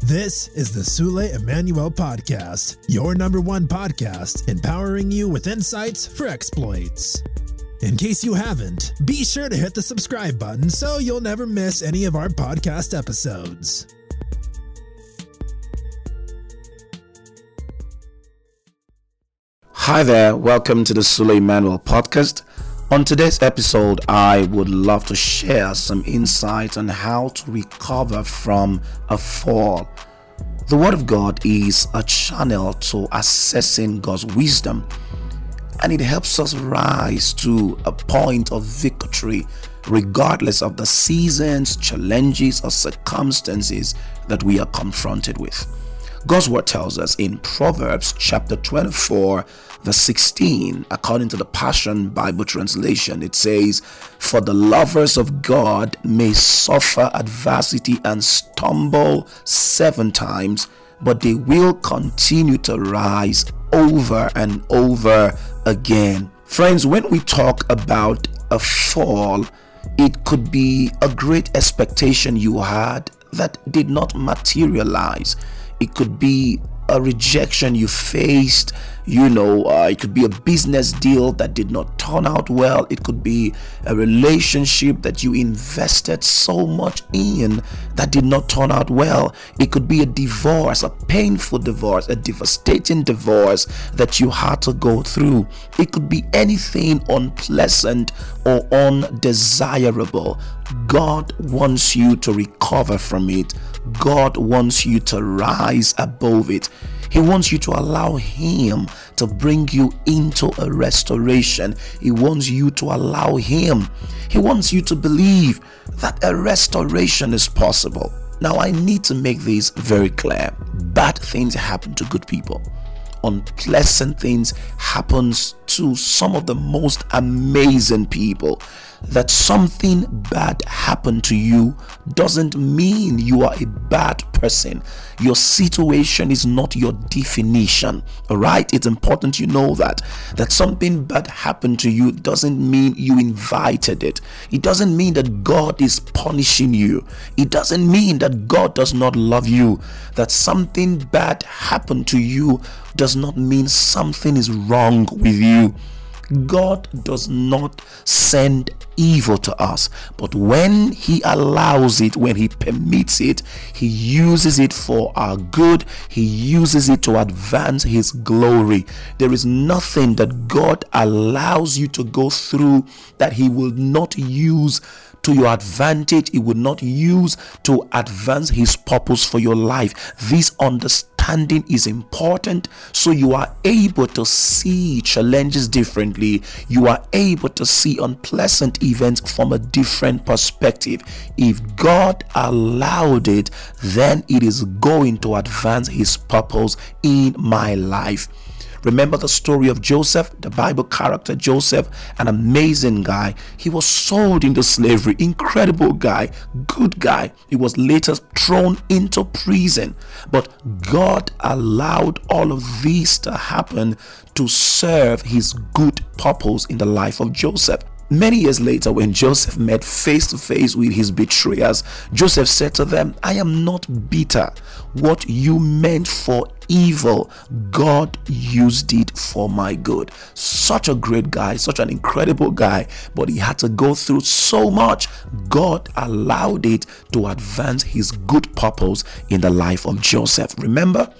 This is the Sule Emmanuel Podcast, your number one podcast, empowering you with insights for exploits. In case you haven't, be sure to hit the subscribe button so you'll never miss any of our podcast episodes. Hi there, welcome to the Sule Emmanuel Podcast. On today's episode, I would love to share some insights on how to recover from a fall. The Word of God is a channel to assessing God's wisdom, and it helps us rise to a point of victory regardless of the seasons, challenges, or circumstances that we are confronted with. God's word tells us in Proverbs chapter 24, verse 16, according to the Passion Bible translation, it says, For the lovers of God may suffer adversity and stumble seven times, but they will continue to rise over and over again. Friends, when we talk about a fall, it could be a great expectation you had that did not materialize. It could be a rejection you faced you know uh, it could be a business deal that did not turn out well. It could be a relationship that you invested so much in that did not turn out well. It could be a divorce a painful divorce a devastating divorce that you had to go through. It could be anything unpleasant or undesirable. God wants you to recover from it. God wants you to rise above it he wants you to allow Him to bring you into a restoration. He wants you to allow Him. He wants you to believe that a restoration is possible. Now, I need to make this very clear. Bad things happen to good people. Unpleasant things happens to some of the most amazing people that something bad happened to you doesn't mean you are a bad person. Your situation is not your definition. All right? It's important you know that. That something bad happened to you doesn't mean you invited it. It doesn't mean that God is punishing you. It doesn't mean that God does not love you. That something bad happened to you does not mean something is wrong with you. God does not send evil to us, but when He allows it, when He permits it, He uses it for our good, He uses it to advance His glory. There is nothing that God allows you to go through that He will not use to your advantage, He will not use to advance His purpose for your life. This understanding understanding is important so you are able to see challenges differently. You are able to see unpleasant events from a different perspective. If God allowed it, then it is going to advance His purpose in my life. Remember the story of Joseph, the Bible character Joseph, an amazing guy. He was sold into slavery, incredible guy, good guy. He was later thrown into prison. But God allowed all of this to happen to serve his good purpose in the life of Joseph. Many years later, when Joseph met face to face with his betrayers, Joseph said to them, I am not bitter. What you meant for evil, God used it for my good. Such a great guy, such an incredible guy, but he had to go through so much. God allowed it to advance his good purpose in the life of Joseph. Remember?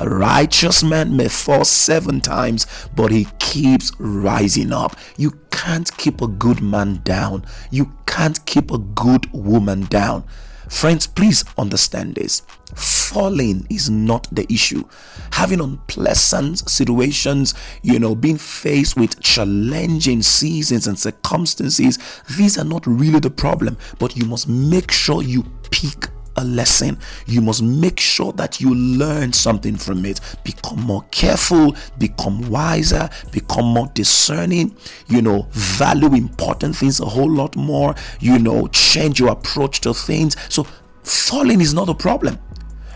A righteous man may fall seven times, but he keeps rising up. You can't keep a good man down. You can't keep a good woman down. Friends, please understand this. Falling is not the issue. Having unpleasant situations, you know, being faced with challenging seasons and circumstances, these are not really the problem. But you must make sure you pick a lesson. You must make sure that you learn something from it. Become more careful, become wiser, become more discerning, you know, value important things a whole lot more, you know, change your approach to things. So, falling is not a problem.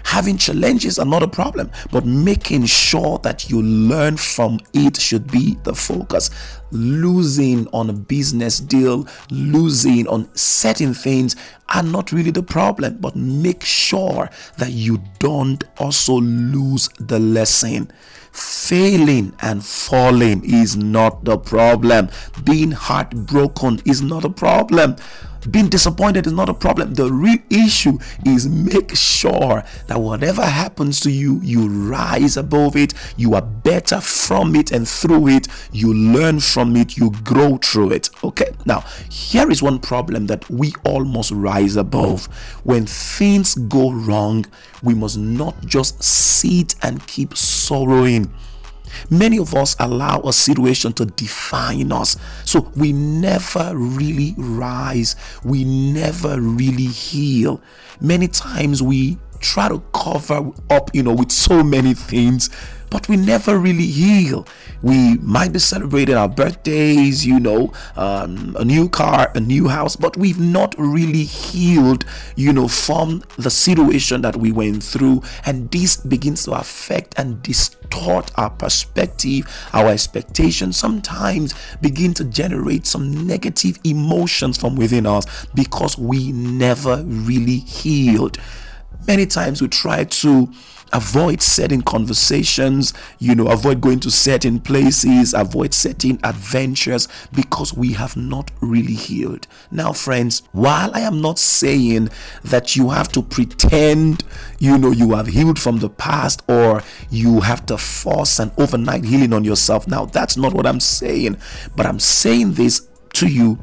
Having challenges are not a problem, but making sure that you learn from it should be the focus. Losing on a business deal, losing on certain things are not really the problem, but make sure that you don't also lose the lesson. Failing and falling is not the problem. Being heartbroken is not a problem. Being disappointed is not a problem. The real issue is make sure that whatever happens to you, you rise above it, you are better from it and through it, you learn from it, you grow through it. Okay, now here is one problem that we all must rise above. When things go wrong, we must not just sit and keep sorrowing Many of us allow a situation to define us. So we never really rise, we never really heal. Many times we try to cover up, you know, with so many things but we never really heal. We might be celebrating our birthdays, you know, um, a new car, a new house, but we've not really healed, you know, from the situation that we went through. And this begins to affect and distort our perspective, our expectations, sometimes begin to generate some negative emotions from within us because we never really healed. Many times we try to avoid certain conversations, you know, avoid going to certain places, avoid certain adventures because we have not really healed. Now, friends, while I am not saying that you have to pretend, you know, you have healed from the past or you have to force an overnight healing on yourself. Now, that's not what I'm saying, but I'm saying this to you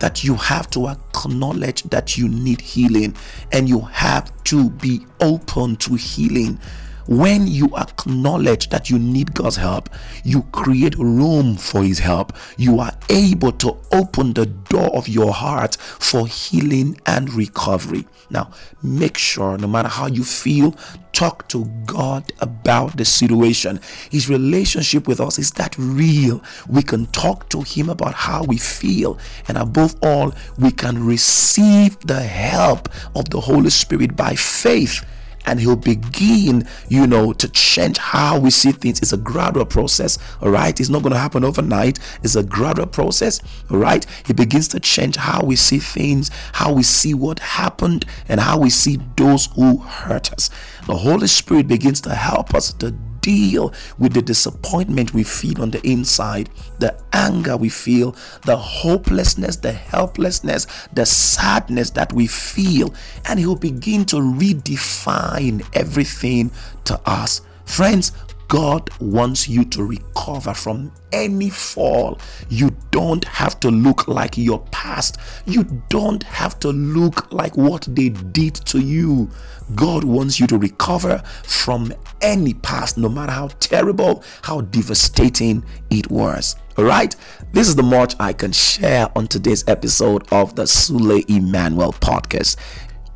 that you have to acknowledge that you need healing and you have to be open to healing. When you acknowledge that you need God's help, you create room for His help. You are able to open the door of your heart for healing and recovery. Now, make sure no matter how you feel, talk to God about the situation. His relationship with us is that real. We can talk to Him about how we feel, and above all, we can receive the help of the Holy Spirit by faith and he'll begin, you know, to change how we see things. It's a gradual process, all right? It's not going to happen overnight. It's a gradual process, all right? He begins to change how we see things, how we see what happened, and how we see those who hurt us. The Holy Spirit begins to help us to deal with the disappointment we feel on the inside, the anger we feel, the hopelessness, the helplessness, the sadness that we feel, and He'll begin to redefine everything to us. Friends, God wants you to recover from any fall. You don't have to look like your past. You don't have to look like what they did to you. God wants you to recover from any past, no matter how terrible, how devastating it was. All right, this is the much I can share on today's episode of the Sule Emmanuel podcast.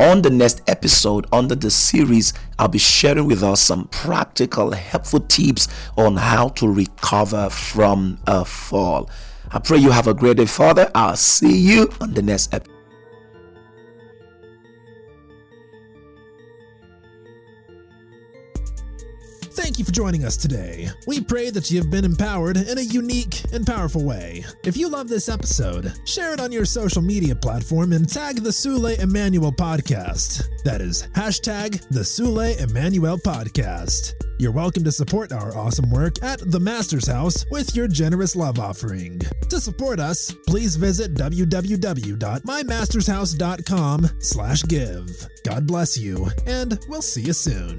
On the next episode under the series, I'll be sharing with us some practical, helpful tips on how to recover from a fall. I pray you have a great day, Father. I'll see you on the next episode. Thank you for joining us today. We pray that you have been empowered in a unique and powerful way. If you love this episode, share it on your social media platform and tag the Sule Emmanuel podcast. That is hashtag the Sule Emmanuel podcast. You're welcome to support our awesome work at the Master's House with your generous love offering. To support us, please visit www.mymastershouse.com slash give. God bless you, and we'll see you soon.